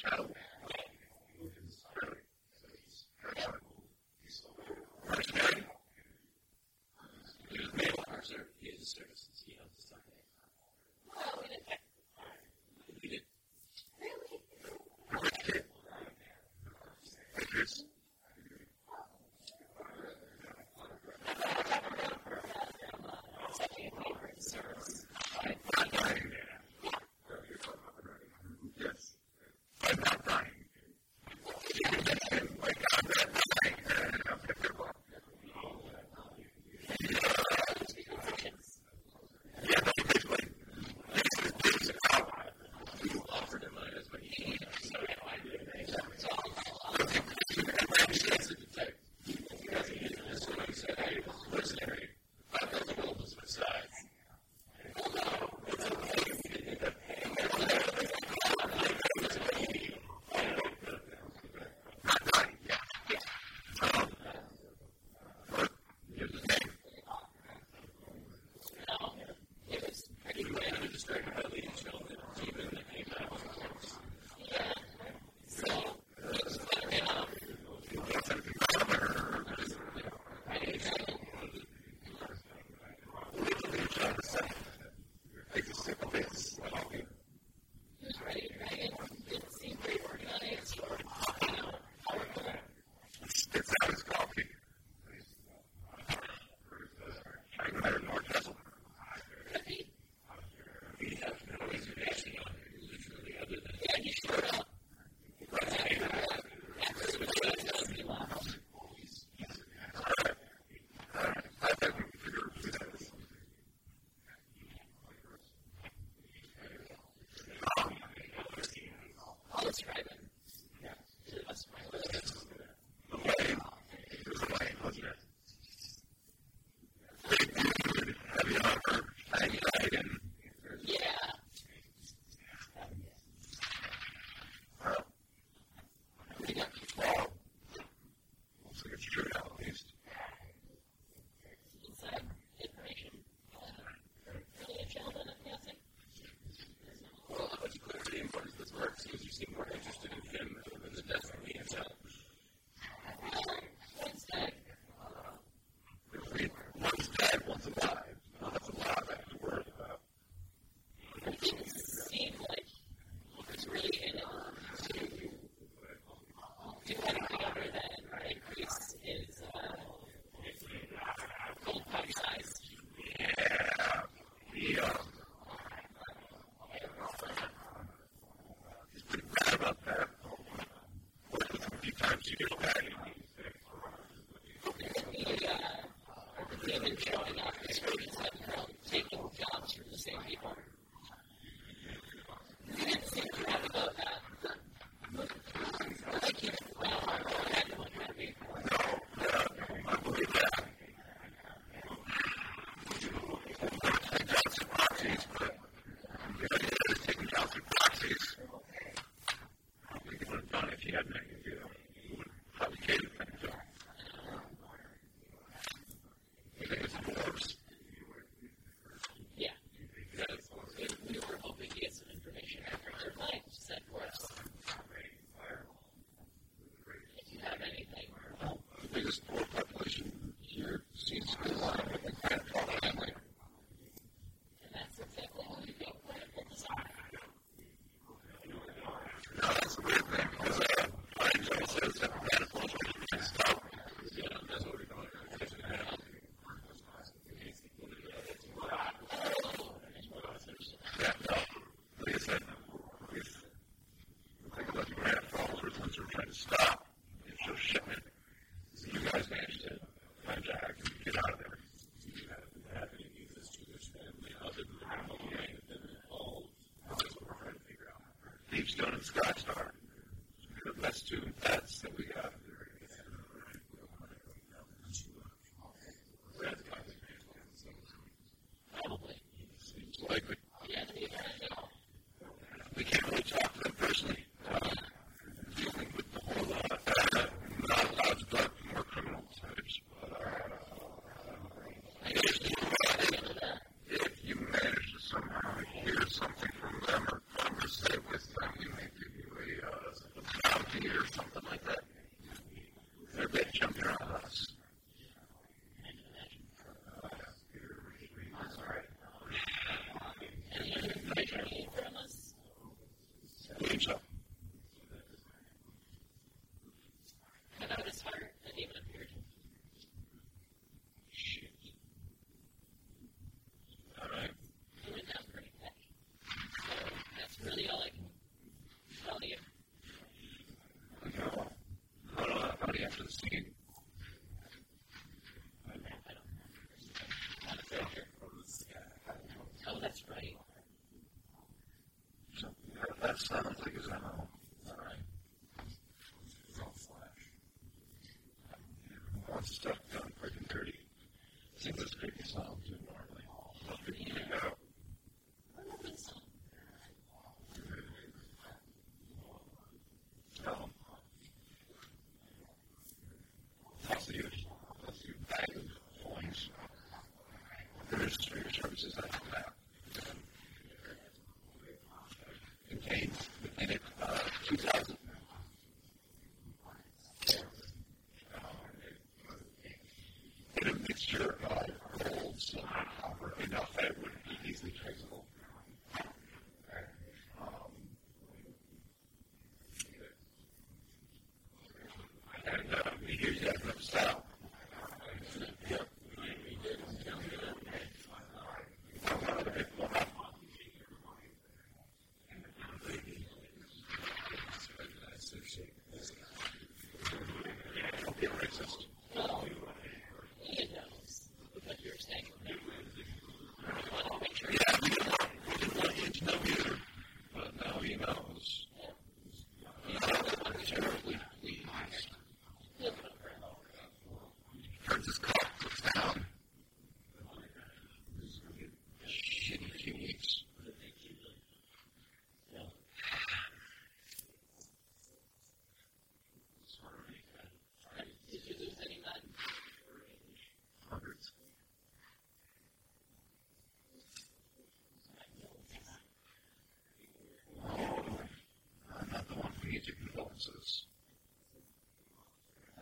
shall Deepstone and Skystar. verses I have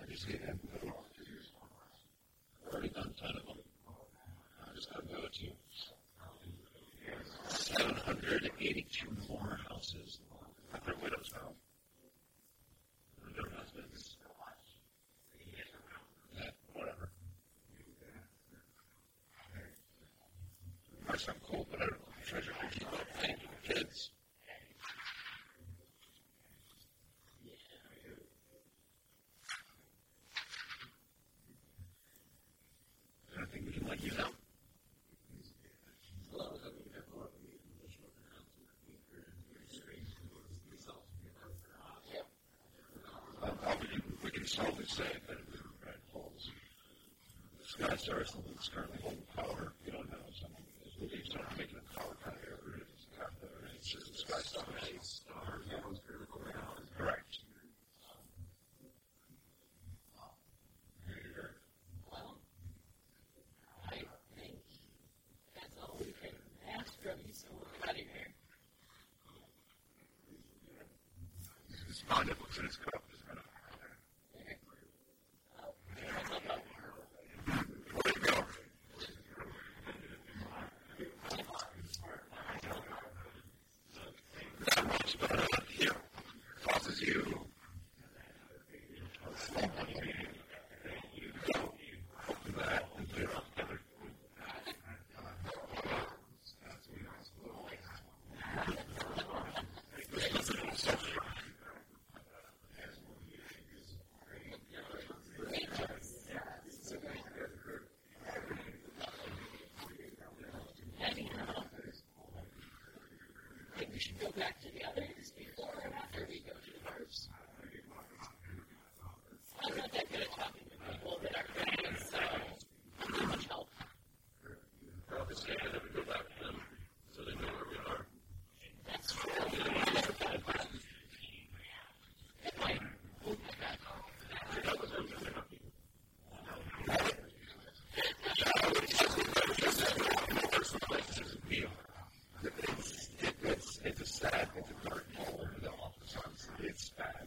I just get him. I've already done 10 of them. I just got to go to 782 more houses say that the Red Bulls, Sky Stars, the Scarlet dark hole in the office. It's bad.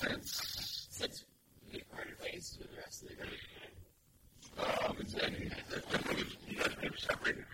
since since the parted ways the rest of the day. Um, and then, then we, you separated.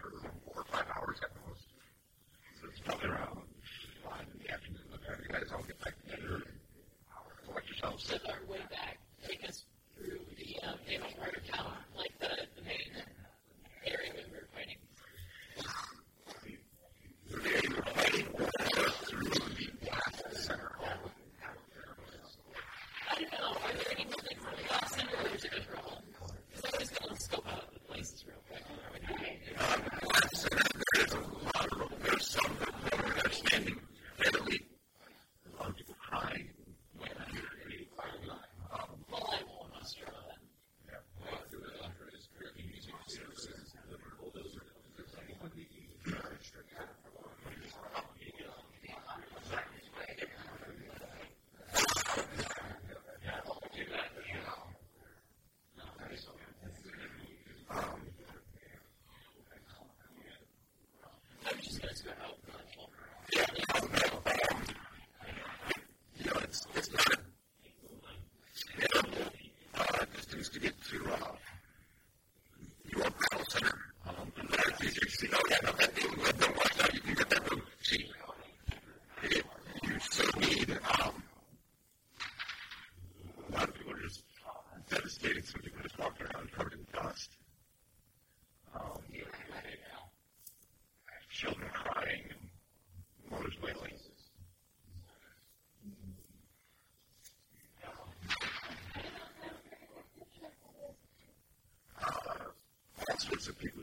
was a big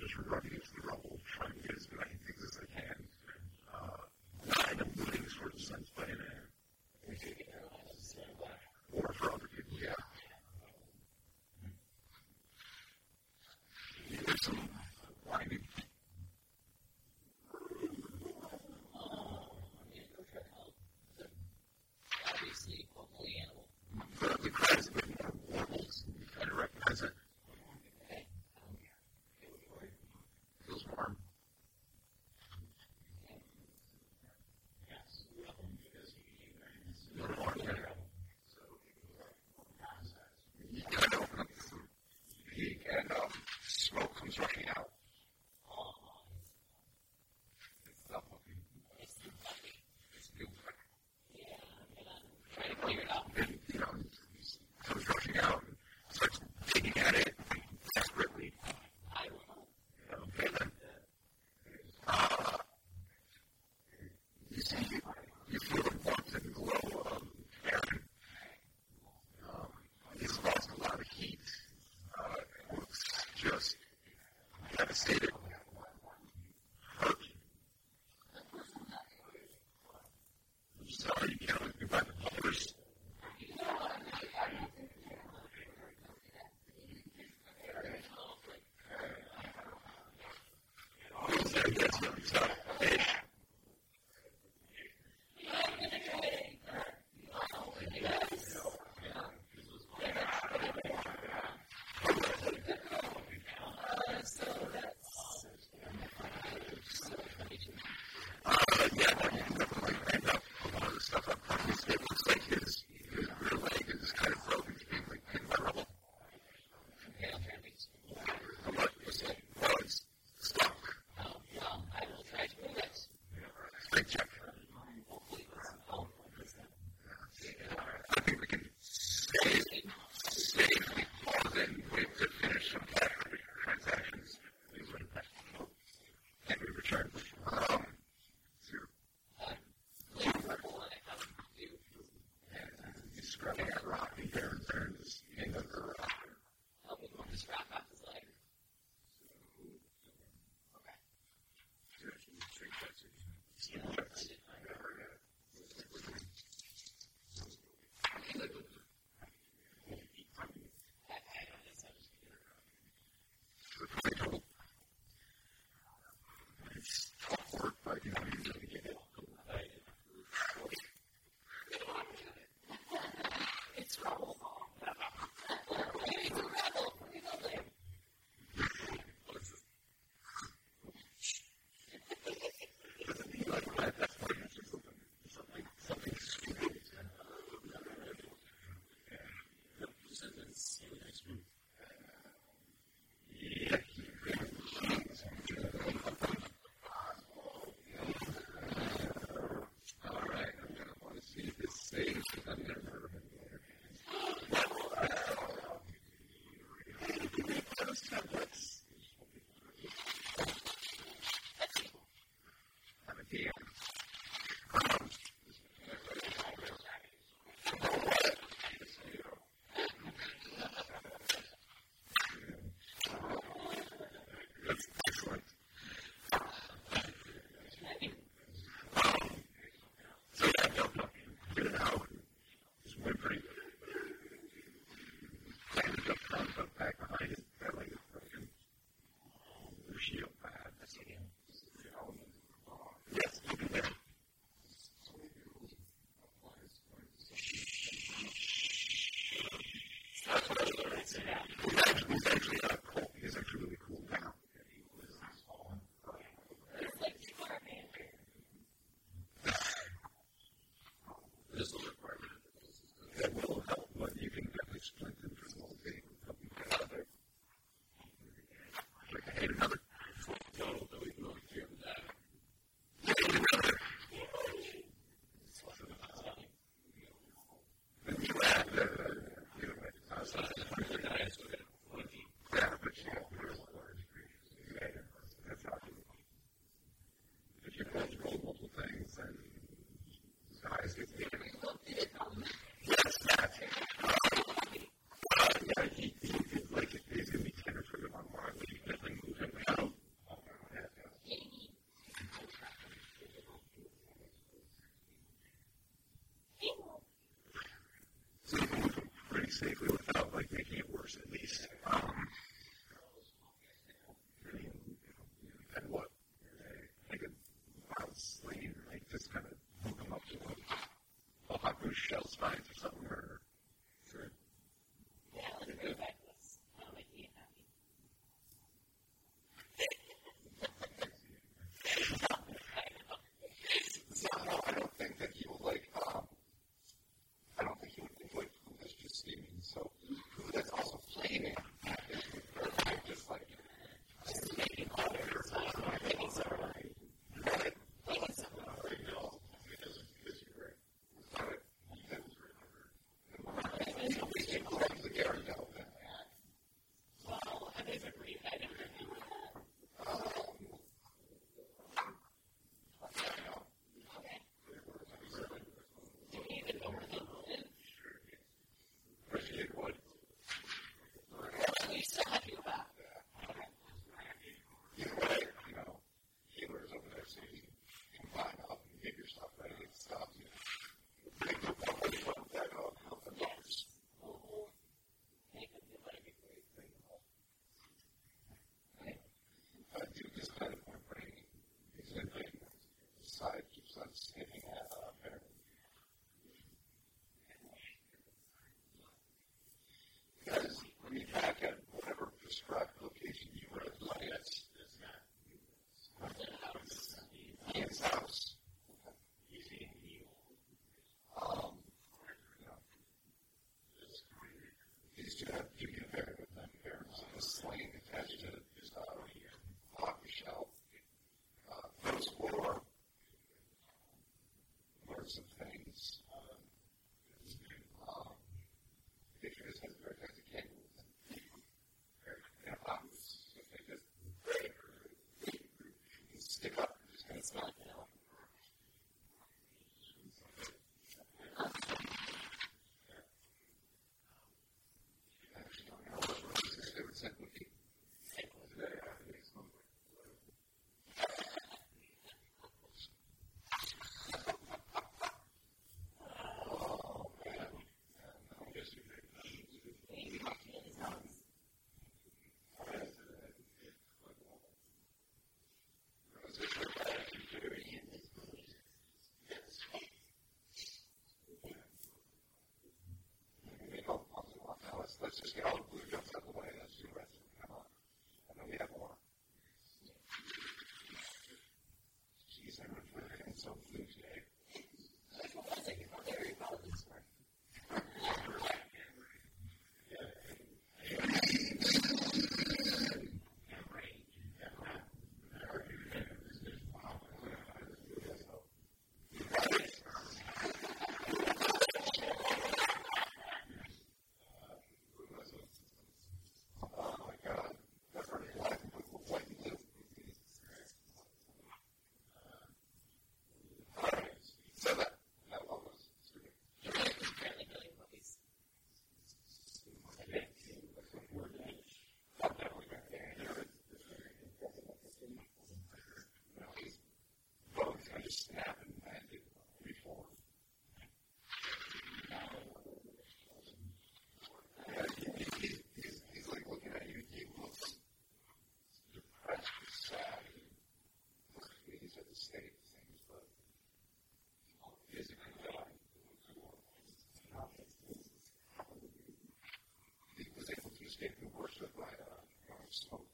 people who worship my, uh, my smoke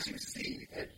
as you see, it?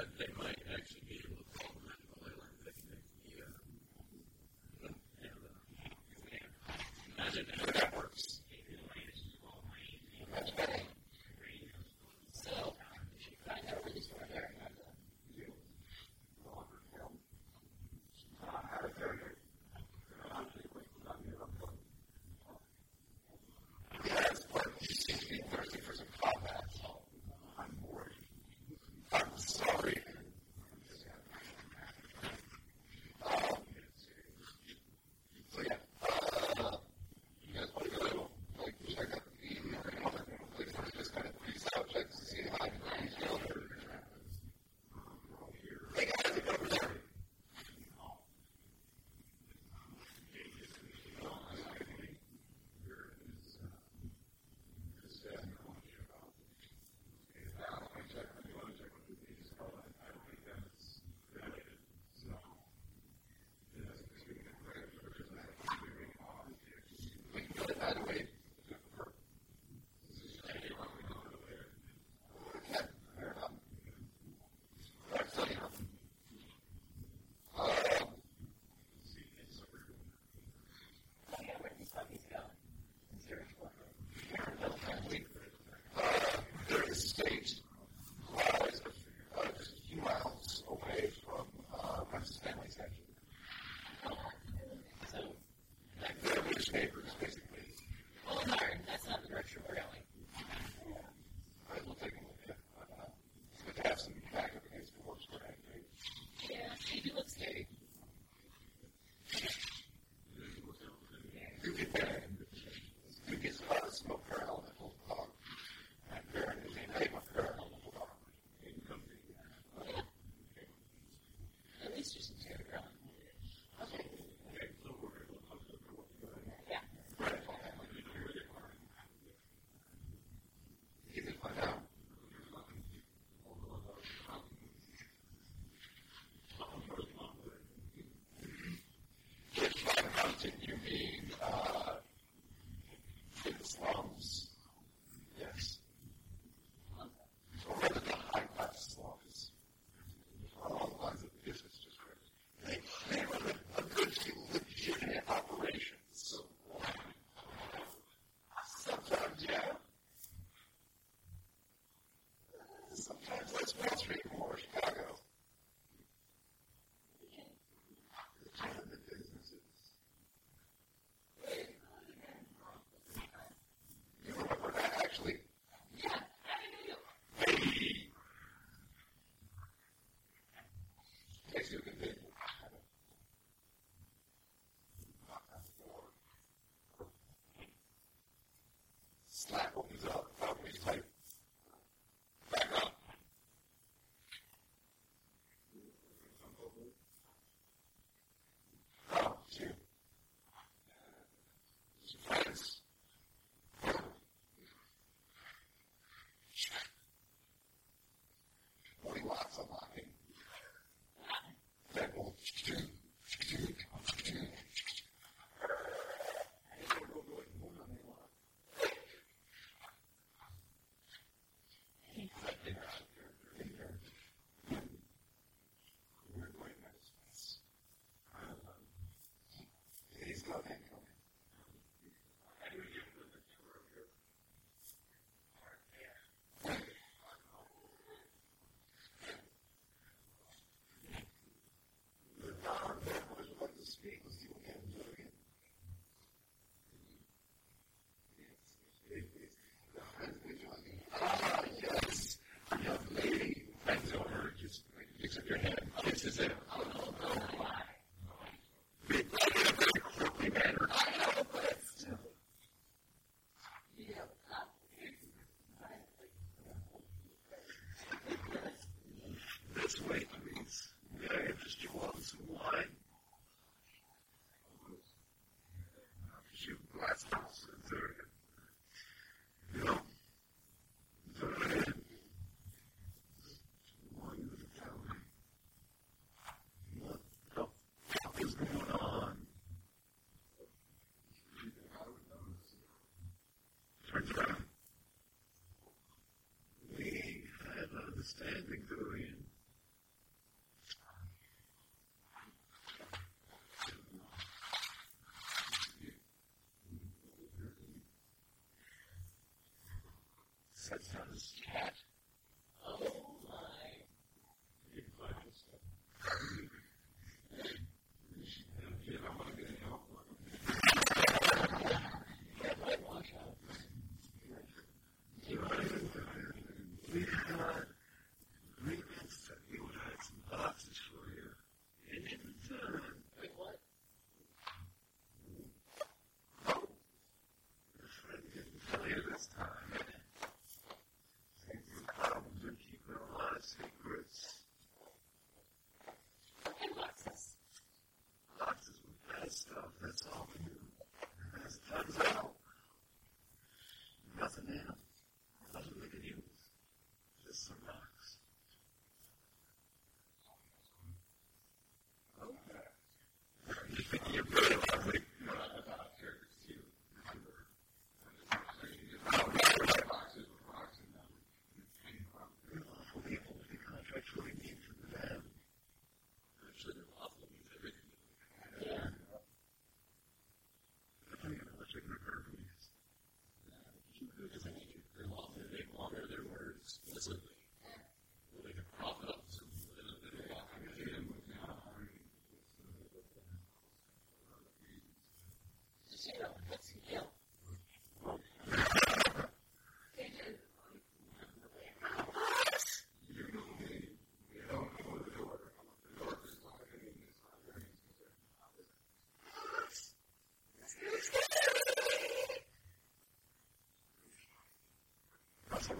Lots of money.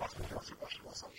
gosta de jogar, você gosta de gostar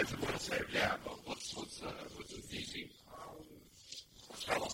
If you want to say, yeah, but what's, what's, uh, what's a VC? Um,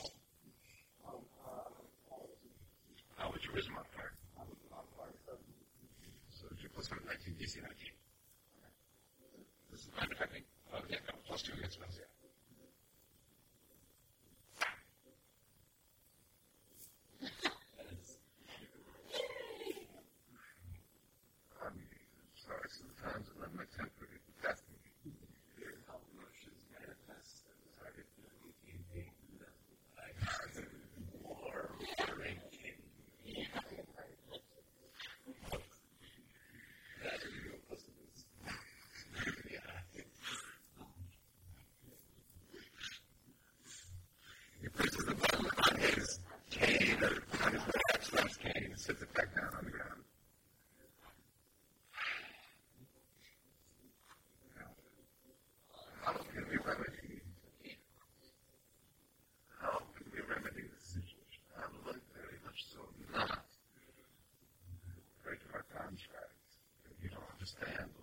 understand,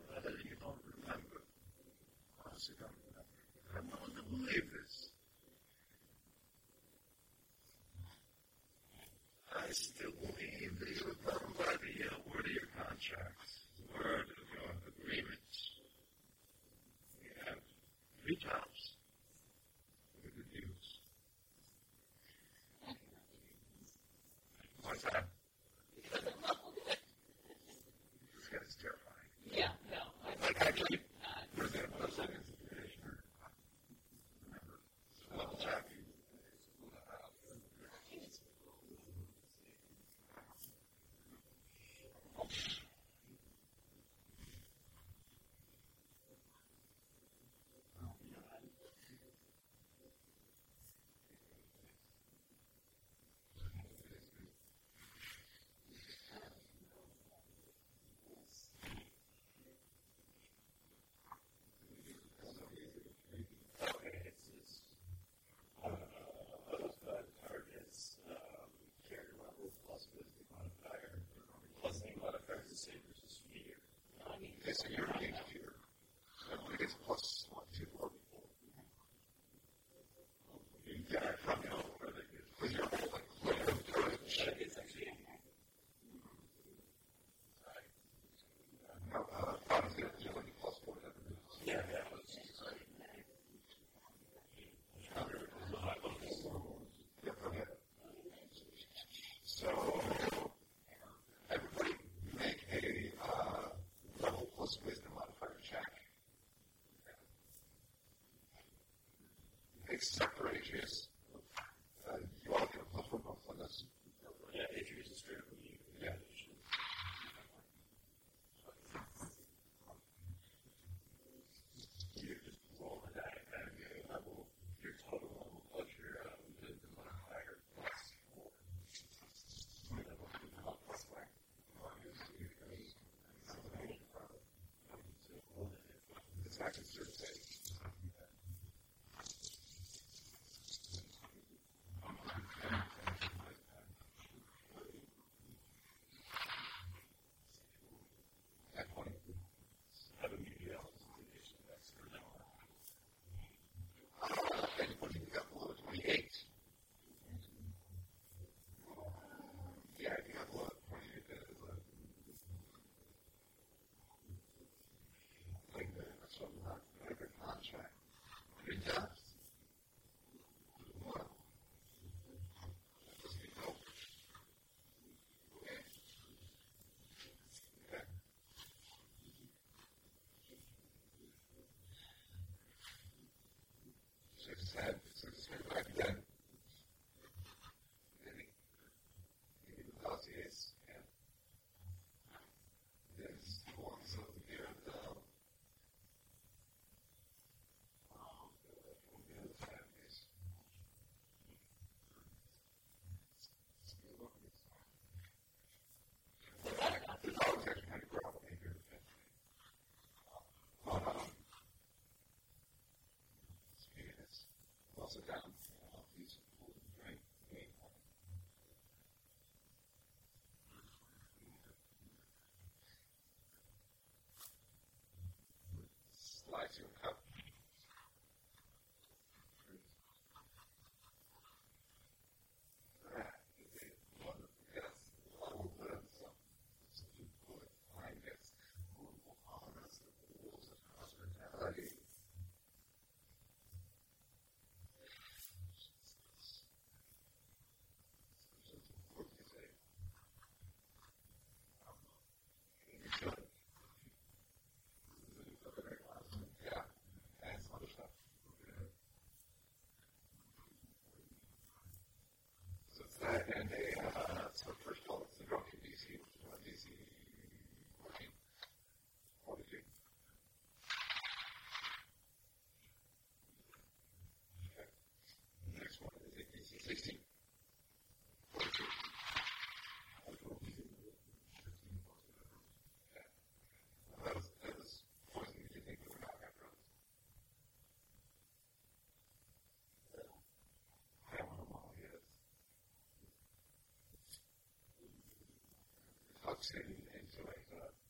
For Aegis. Uh, you all get a plus one both on this. Yeah, Aegis is straight up you. Yeah. You just roll the die and get a level, your total level plus your uh, wisdom modifier plus four. Level plus four. It's not considered safe. At point, have a media that's for now. Uh, anybody who got below 28. Yeah, I think I got below 28. That is a like that. That's what I'm not like a contract. Three jobs. Well, just be no. Okay. Okay. Six and enjoy the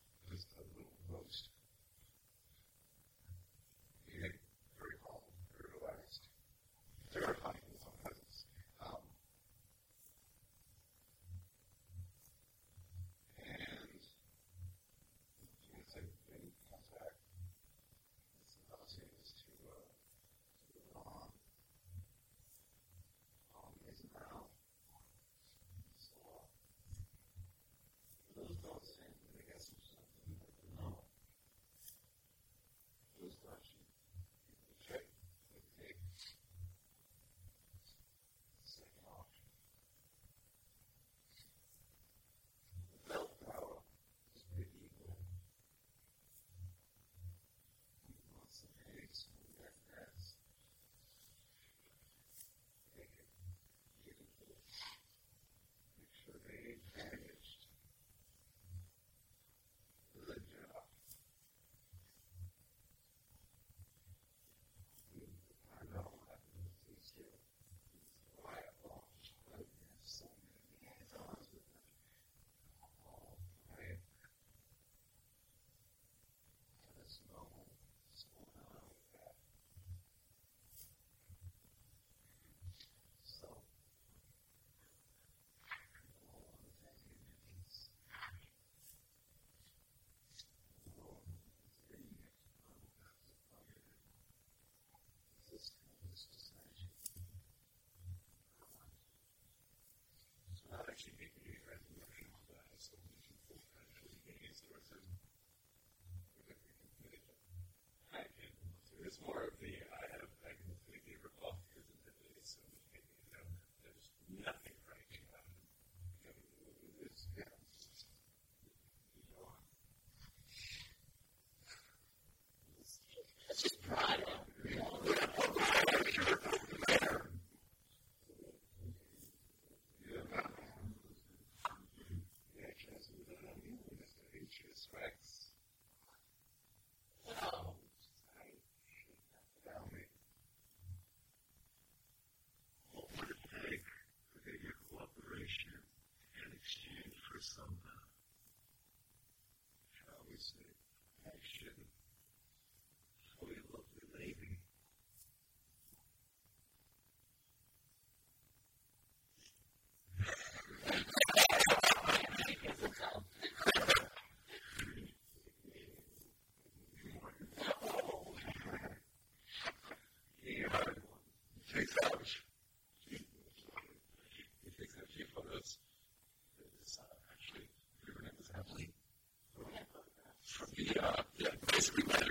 misery.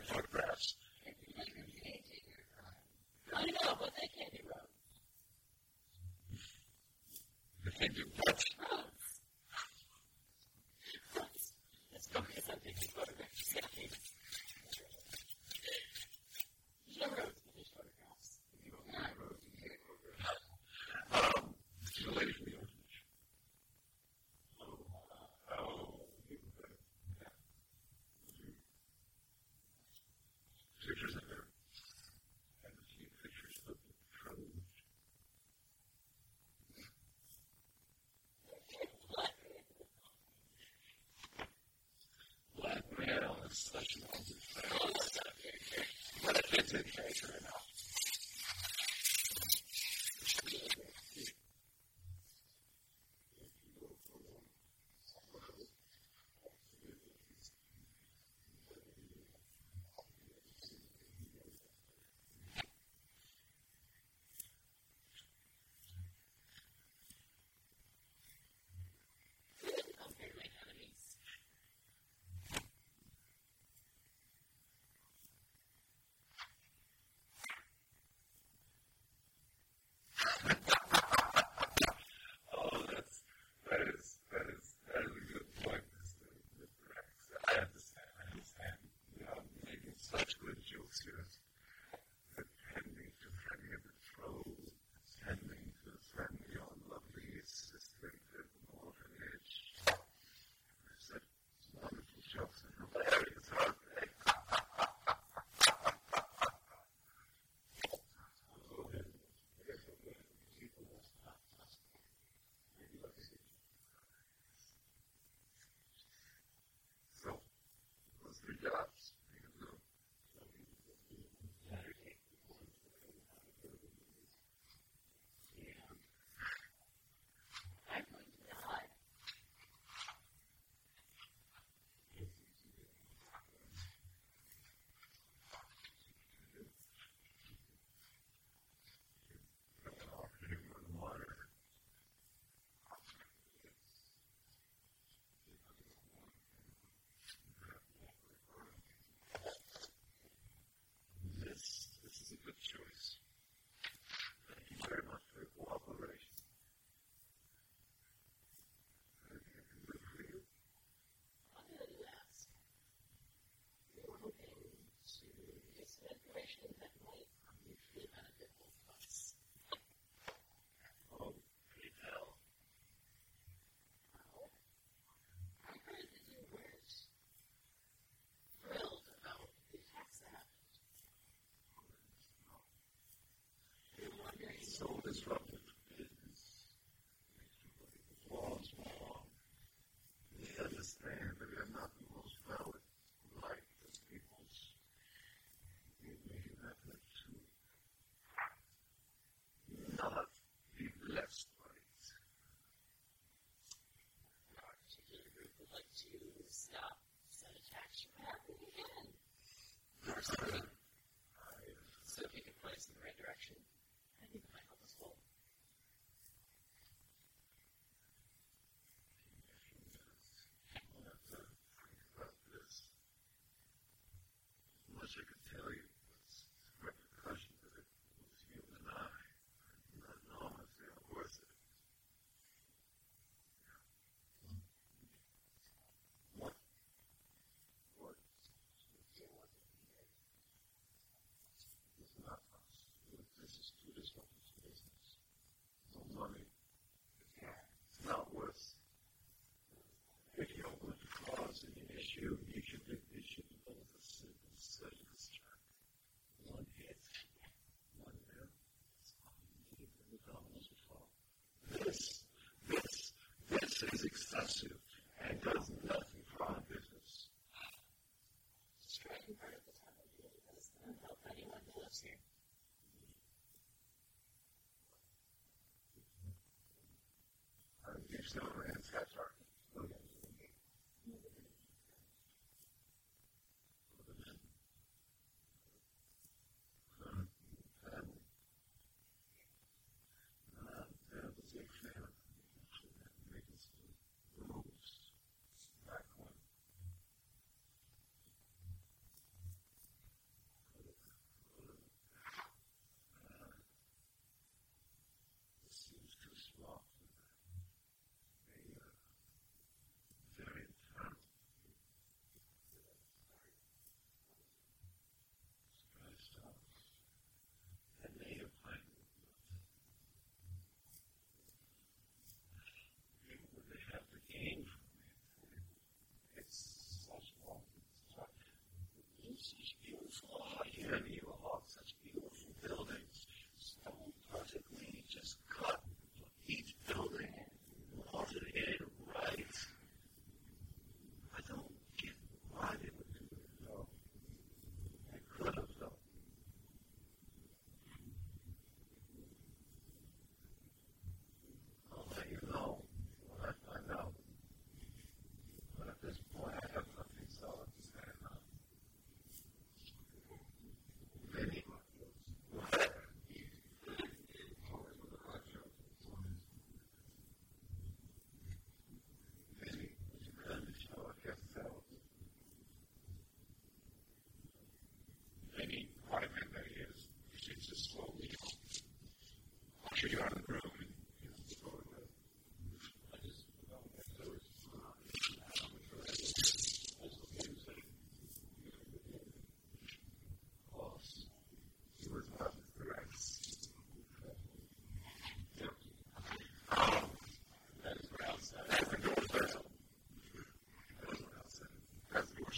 legislation on this. But it is a treasure now. をする。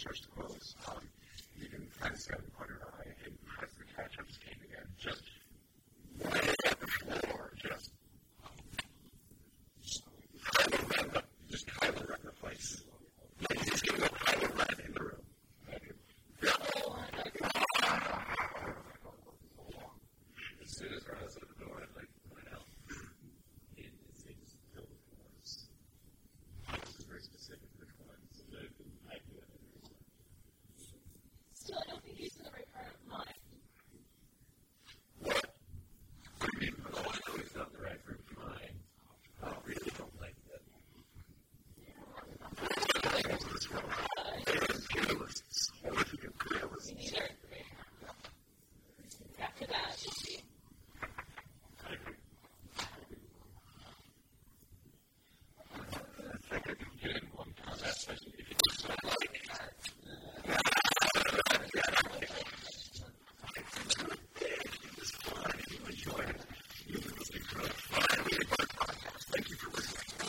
church to close, um, you can kind of